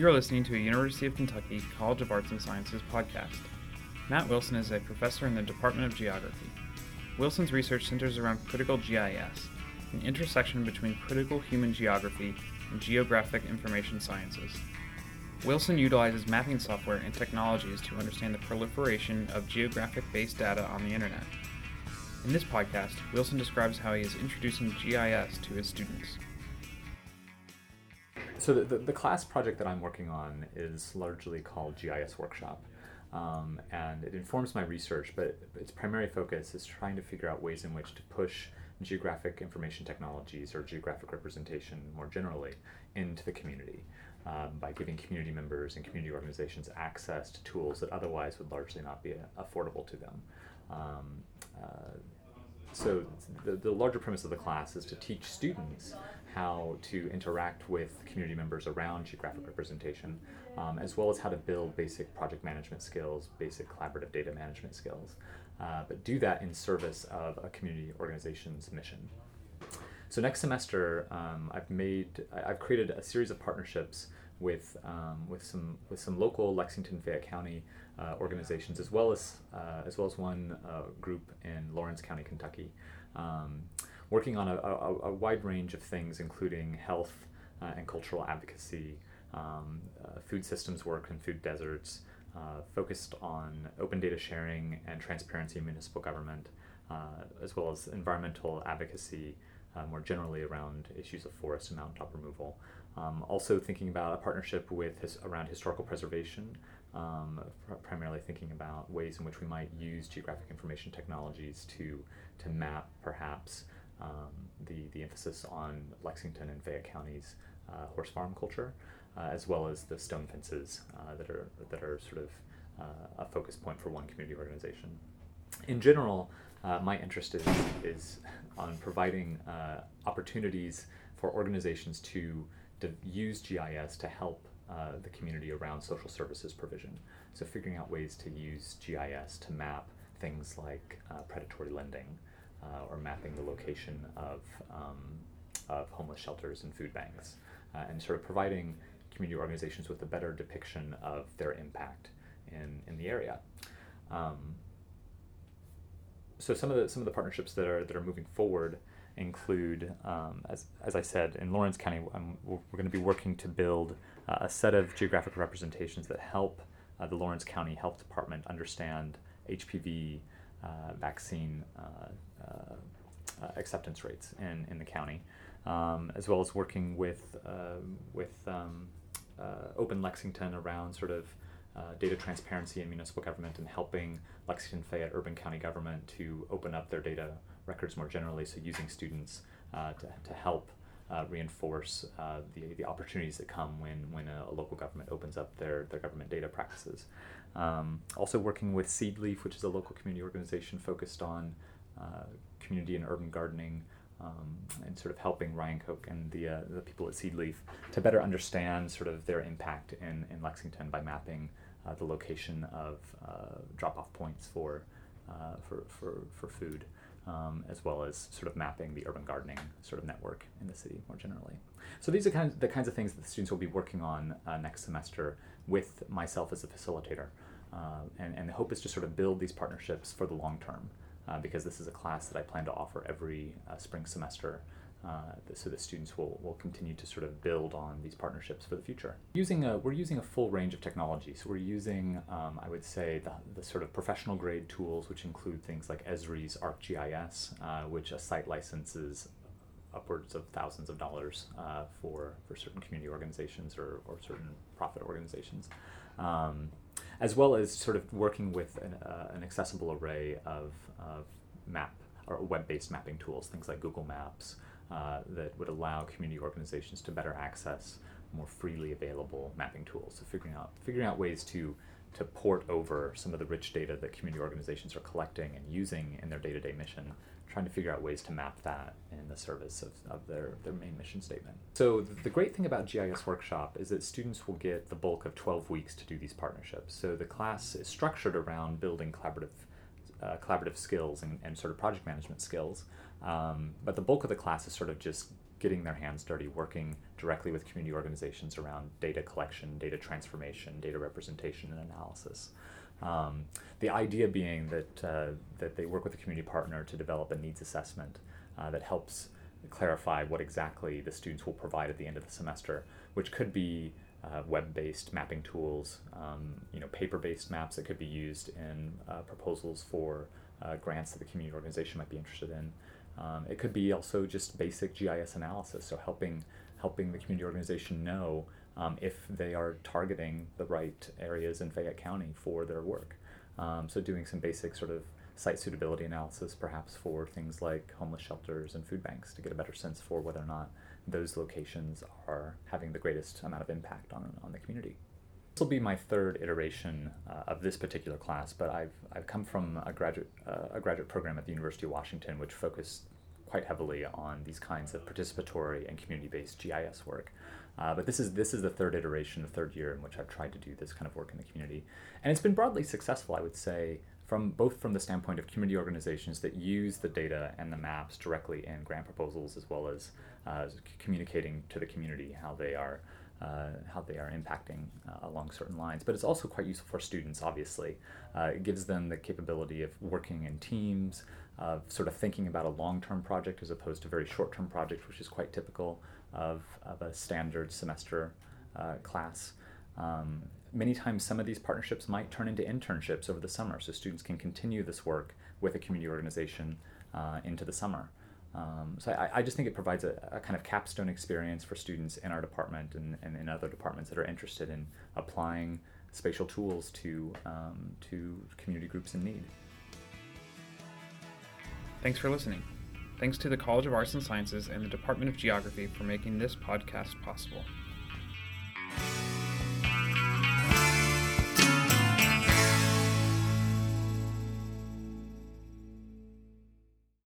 You are listening to a University of Kentucky College of Arts and Sciences podcast. Matt Wilson is a professor in the Department of Geography. Wilson's research centers around critical GIS, an intersection between critical human geography and geographic information sciences. Wilson utilizes mapping software and technologies to understand the proliferation of geographic based data on the internet. In this podcast, Wilson describes how he is introducing GIS to his students. So the, the, the, class project that I'm working on is largely called GIS Workshop. Um, and it informs my research, but its primary focus is trying to figure out ways in which to push geographic information technologies or geographic representation more generally into the community um, by giving community members and community organizations access to tools that otherwise would largely not be affordable to them. Um, uh, so the, the larger premise of the class is to teach students how to interact with community members around geographic representation, um, as well as how to build basic project management skills, basic collaborative data management skills, uh, but do that in service of a community organization's mission. So next semester, um, I've made, I've created a series of partnerships with um, with some with some local Lexington Fayette County uh, organizations, as well as uh, as well as one uh, group in Lawrence County, Kentucky, um, working on a, a, a, wide range of things, including health uh, and cultural advocacy, um, uh, food systems work and food deserts, uh, focused on open data sharing and transparency in municipal government, as well as environmental advocacy. More generally around issues of forest and mountaintop removal, um, also thinking about a partnership with his, around historical preservation, um, pr- primarily thinking about ways in which we might use geographic information technologies to to map perhaps um, the the emphasis on Lexington and Fayette counties uh, horse farm culture, uh, as well as the stone fences uh, that are that are sort of uh, a focus point for one community organization. In general, uh, my interest is is on providing uh, opportunities for organizations to to use GIS to help uh, the community around social services provision. So, figuring out ways to use GIS to map things like uh, predatory lending uh, or mapping the location of, um, of homeless shelters and food banks, uh, and sort of providing community organizations with a better depiction of their impact in, in the area. Um, so some of the some of the partnerships that are that are moving forward include, um, as, as I said, in Lawrence County, um, we're, going to be working to build uh, a set of geographic representations that help uh, the Lawrence County Health Department understand HPV uh, vaccine uh, uh, acceptance rates in, in the county, um, as well as working with, with um, Open Lexington around sort of uh, data transparency in municipal government and helping Lexington Fayette urban county government to open up their data records more generally. So using students uh, to, to help uh, reinforce uh, the, the opportunities that come when, when a, a, local government opens up their, their government data practices. Um, also working with Seedleaf, which is a local community organization focused on uh, community and urban gardening. Um, and sort of helping Ryan Koch and the, uh, the people at Seedleaf to better understand sort of their impact in, in Lexington by mapping the location of drop-off points for, for, for, for food um, as well as sort of mapping the urban gardening sort of network in the city more generally. So these are kind of the kinds of things that the students will be working on uh, next semester with myself as a facilitator. Uh, and, and the hope is to sort of build these partnerships for the long term uh, because this is a class that I plan to offer every uh, spring semester uh, so that students will, will continue to sort of build on these partnerships for the future. Using a, we're using a full range of technology. So we're using, um, I would say, the, the sort of professional grade tools, which include things like Esri's ArcGIS, uh, which a site licenses upwards of thousands of dollars uh, for, for certain community organizations or, or certain profit organizations. Um, as well as sort of working with an, uh, an accessible array of, of map or web-based mapping tools, things like Google Maps, uh, that would allow community organizations to better access more freely available mapping tools. So figuring out figuring out ways to to port over some of the rich data that community organizations are collecting and using in their day-to-day mission, trying to figure out ways to map that in the service of, of their, their main mission statement. So the great thing about GIS Workshop is that students will get the bulk of 12 weeks to do these partnerships. So the class is structured around building collaborative uh, collaborative skills and, and sort of project management skills. Um, but the bulk of the class is sort of just getting their hands dirty, working directly with community organizations around data collection, data transformation, data representation, and analysis. Um, the idea being that, uh, that they work with a community partner to develop a needs assessment uh, that helps clarify what exactly the students will provide at the end of the semester, which could be uh, web-based mapping tools, um, you know, paper-based maps that could be used in uh, proposals for uh, grants that the community organization might be interested in. Um, it could be also just basic GIS analysis, so helping helping the community organization know um, if they are targeting the right areas in Fayette County for their work. Um, so doing some basic sort of site suitability analysis, perhaps for things like homeless shelters and food banks, to get a better sense for whether or not those locations are having the greatest amount of impact on, on the community. This will be my third iteration uh, of this particular class, but I've, I've come from a graduate, uh, a graduate program at the University of Washington, which focused quite heavily on these kinds of participatory and community-based GIS work. Uh, but this is this is the third iteration, the third year in which I've tried to do this kind of work in the community, and it's been broadly successful, I would say, from both from the standpoint of community organizations that use the data and the maps directly in grant proposals, as well as uh, communicating to the community how they are uh, how they are impacting uh, along certain lines. But it's also quite useful for students, obviously. Uh, it gives them the capability of working in teams, of sort of thinking about a long term project as opposed to very short term project, which is quite typical of, of a standard semester uh, class. Um, many times, some of these partnerships might turn into internships over the summer, so students can continue this work with a community organization uh, into the summer. Um, so I, I, just think it provides a, a, kind of capstone experience for students in our department and, and in other departments that are interested in applying spatial tools to, um, to community groups in need. Thanks for listening. Thanks to the College of Arts and Sciences and the Department of Geography for making this podcast possible.